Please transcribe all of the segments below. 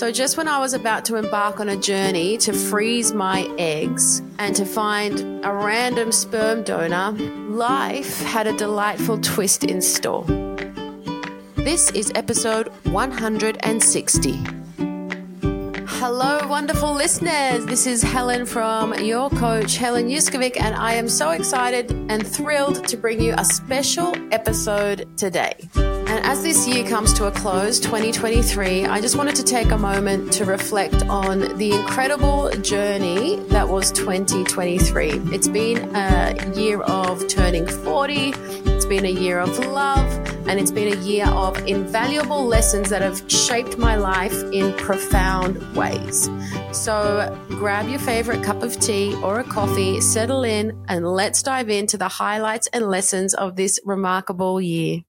So, just when I was about to embark on a journey to freeze my eggs and to find a random sperm donor, life had a delightful twist in store. This is episode 160. Hello, wonderful listeners. This is Helen from your coach, Helen Yuskovic, and I am so excited and thrilled to bring you a special episode today. And as this year comes to a close, 2023, I just wanted to take a moment to reflect on the incredible journey that was 2023. It's been a year of turning 40, it's been a year of love, and it's been a year of invaluable lessons that have shaped my life in profound ways. So grab your favorite cup of tea or a coffee, settle in, and let's dive into the highlights and lessons of this remarkable year.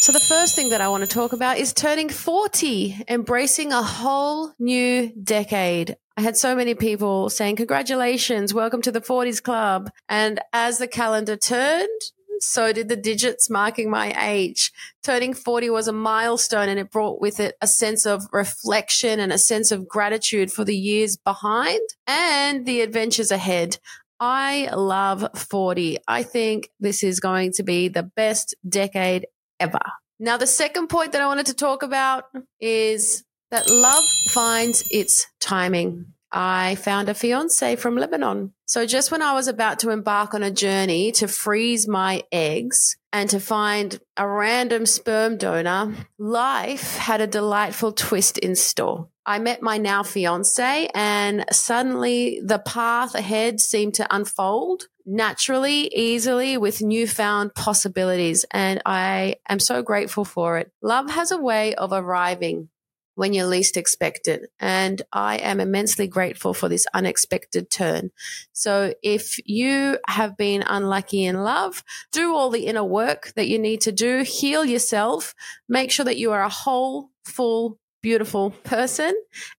So, the first thing that I want to talk about is turning 40, embracing a whole new decade. I had so many people saying, Congratulations, welcome to the 40s club. And as the calendar turned, so did the digits marking my age. Turning 40 was a milestone and it brought with it a sense of reflection and a sense of gratitude for the years behind and the adventures ahead. I love 40. I think this is going to be the best decade ever. Now, the second point that I wanted to talk about is that love finds its timing. I found a fiance from Lebanon. So just when I was about to embark on a journey to freeze my eggs and to find a random sperm donor, life had a delightful twist in store. I met my now fiance and suddenly the path ahead seemed to unfold naturally, easily with newfound possibilities. And I am so grateful for it. Love has a way of arriving when you least expect it. And I am immensely grateful for this unexpected turn. So if you have been unlucky in love, do all the inner work that you need to do, heal yourself, make sure that you are a whole, full, beautiful person.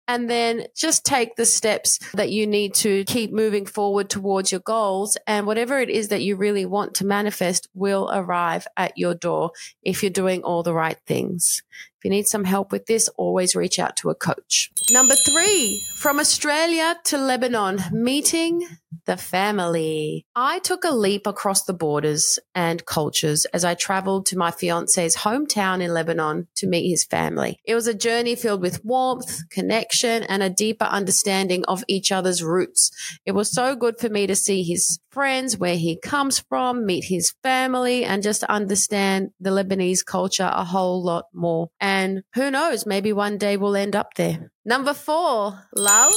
And then just take the steps that you need to keep moving forward towards your goals. And whatever it is that you really want to manifest will arrive at your door if you're doing all the right things if you need some help with this, always reach out to a coach. Number three, from Australia to Lebanon, meeting the family. I took a leap across the borders and cultures as I traveled to my fiance's hometown in Lebanon to meet his family. It was a journey filled with warmth, connection, and a deeper understanding of each other's roots. It was so good for me to see his friends, where he comes from, meet his family, and just understand the Lebanese culture a whole lot more. And who knows, maybe one day we'll end up there. Number four, love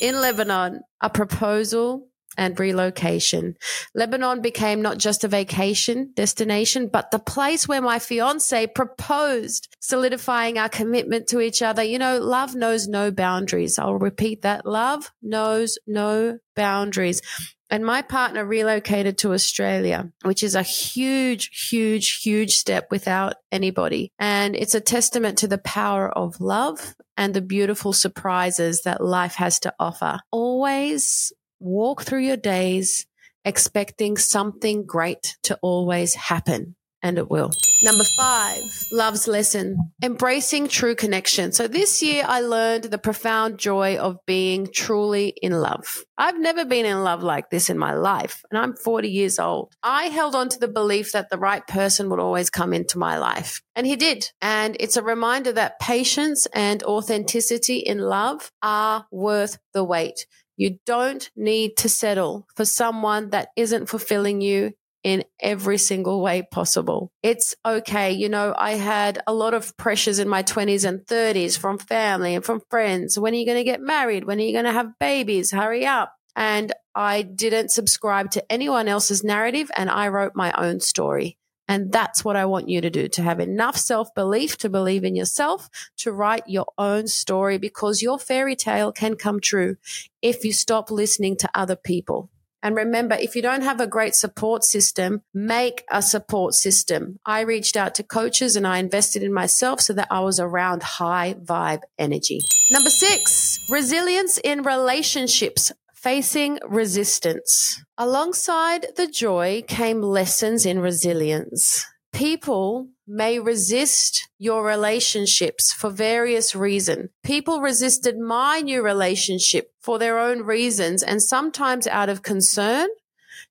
in Lebanon, a proposal and relocation. Lebanon became not just a vacation destination, but the place where my fiance proposed, solidifying our commitment to each other. You know, love knows no boundaries. I'll repeat that. Love knows no boundaries. And my partner relocated to Australia, which is a huge, huge, huge step without anybody. And it's a testament to the power of love and the beautiful surprises that life has to offer. Always walk through your days expecting something great to always happen and it will. Number five, love's lesson, embracing true connection. So this year I learned the profound joy of being truly in love. I've never been in love like this in my life and I'm 40 years old. I held on to the belief that the right person would always come into my life and he did. And it's a reminder that patience and authenticity in love are worth the wait. You don't need to settle for someone that isn't fulfilling you in every single way possible. It's okay. You know, I had a lot of pressures in my 20s and 30s from family and from friends. When are you going to get married? When are you going to have babies? Hurry up. And I didn't subscribe to anyone else's narrative and I wrote my own story. And that's what I want you to do to have enough self belief to believe in yourself, to write your own story because your fairy tale can come true if you stop listening to other people. And remember, if you don't have a great support system, make a support system. I reached out to coaches and I invested in myself so that I was around high vibe energy. Number six, resilience in relationships. Facing resistance. Alongside the joy came lessons in resilience. People may resist your relationships for various reasons. People resisted my new relationship for their own reasons and sometimes out of concern,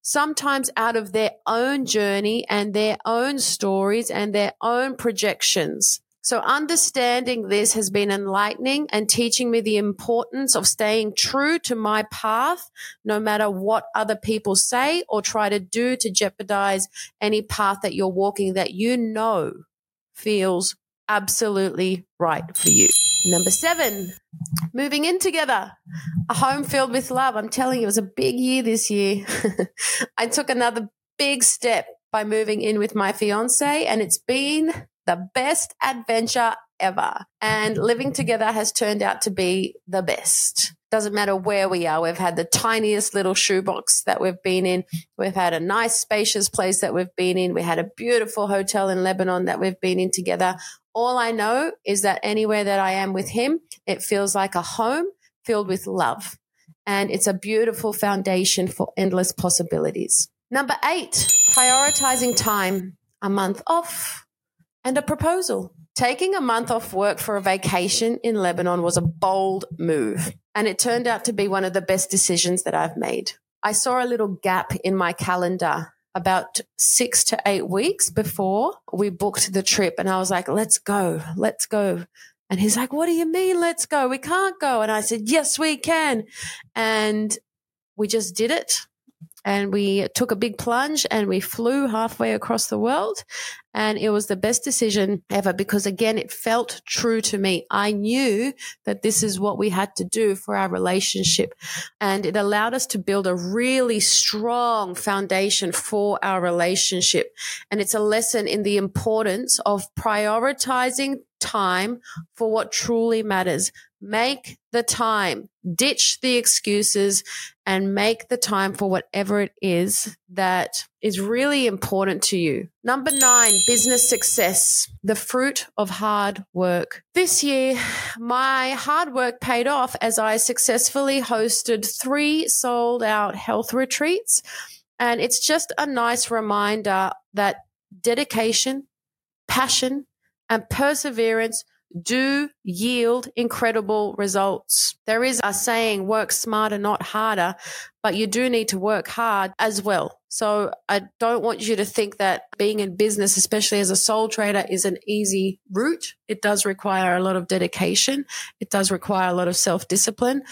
sometimes out of their own journey and their own stories and their own projections. So understanding this has been enlightening and teaching me the importance of staying true to my path, no matter what other people say or try to do to jeopardize any path that you're walking that you know feels absolutely right for you. Number seven, moving in together, a home filled with love. I'm telling you, it was a big year this year. I took another big step by moving in with my fiance and it's been the best adventure ever. And living together has turned out to be the best. Doesn't matter where we are. We've had the tiniest little shoebox that we've been in. We've had a nice, spacious place that we've been in. We had a beautiful hotel in Lebanon that we've been in together. All I know is that anywhere that I am with him, it feels like a home filled with love. And it's a beautiful foundation for endless possibilities. Number eight, prioritizing time, a month off, and a proposal. Taking a month off work for a vacation in Lebanon was a bold move, and it turned out to be one of the best decisions that I've made. I saw a little gap in my calendar about six to eight weeks before we booked the trip, and I was like, let's go, let's go. And he's like, what do you mean, let's go? We can't go. And I said, yes, we can. And we just did it and we took a big plunge and we flew halfway across the world. And it was the best decision ever because again, it felt true to me. I knew that this is what we had to do for our relationship. And it allowed us to build a really strong foundation for our relationship. And it's a lesson in the importance of prioritizing time for what truly matters. Make the time, ditch the excuses and make the time for whatever it is that is really important to you. Number nine, business success, the fruit of hard work. This year, my hard work paid off as I successfully hosted three sold out health retreats. And it's just a nice reminder that dedication, passion, and perseverance do yield incredible results. There is a saying, work smarter, not harder, but you do need to work hard as well. So I don't want you to think that being in business, especially as a sole trader, is an easy route. It does require a lot of dedication. It does require a lot of self discipline,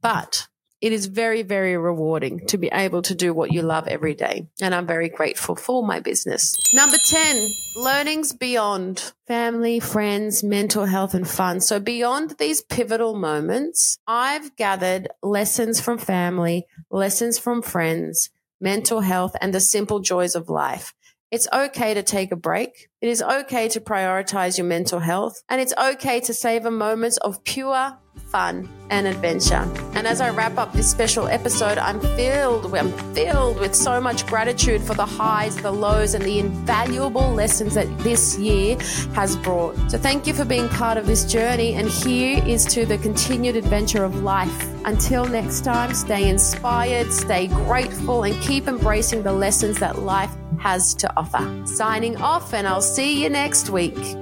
but it is very, very rewarding to be able to do what you love every day. And I'm very grateful for my business. Number 10, learnings beyond family, friends, mental health, and fun. So beyond these pivotal moments, I've gathered lessons from family, lessons from friends, mental health, and the simple joys of life. It's okay to take a break. It is okay to prioritize your mental health. And it's okay to savor moments of pure fun and adventure. And as I wrap up this special episode, I'm filled, I'm filled with so much gratitude for the highs, the lows, and the invaluable lessons that this year has brought. So thank you for being part of this journey. And here is to the continued adventure of life. Until next time, stay inspired, stay grateful, and keep embracing the lessons that life has to offer. Signing off, and I'll see you next week.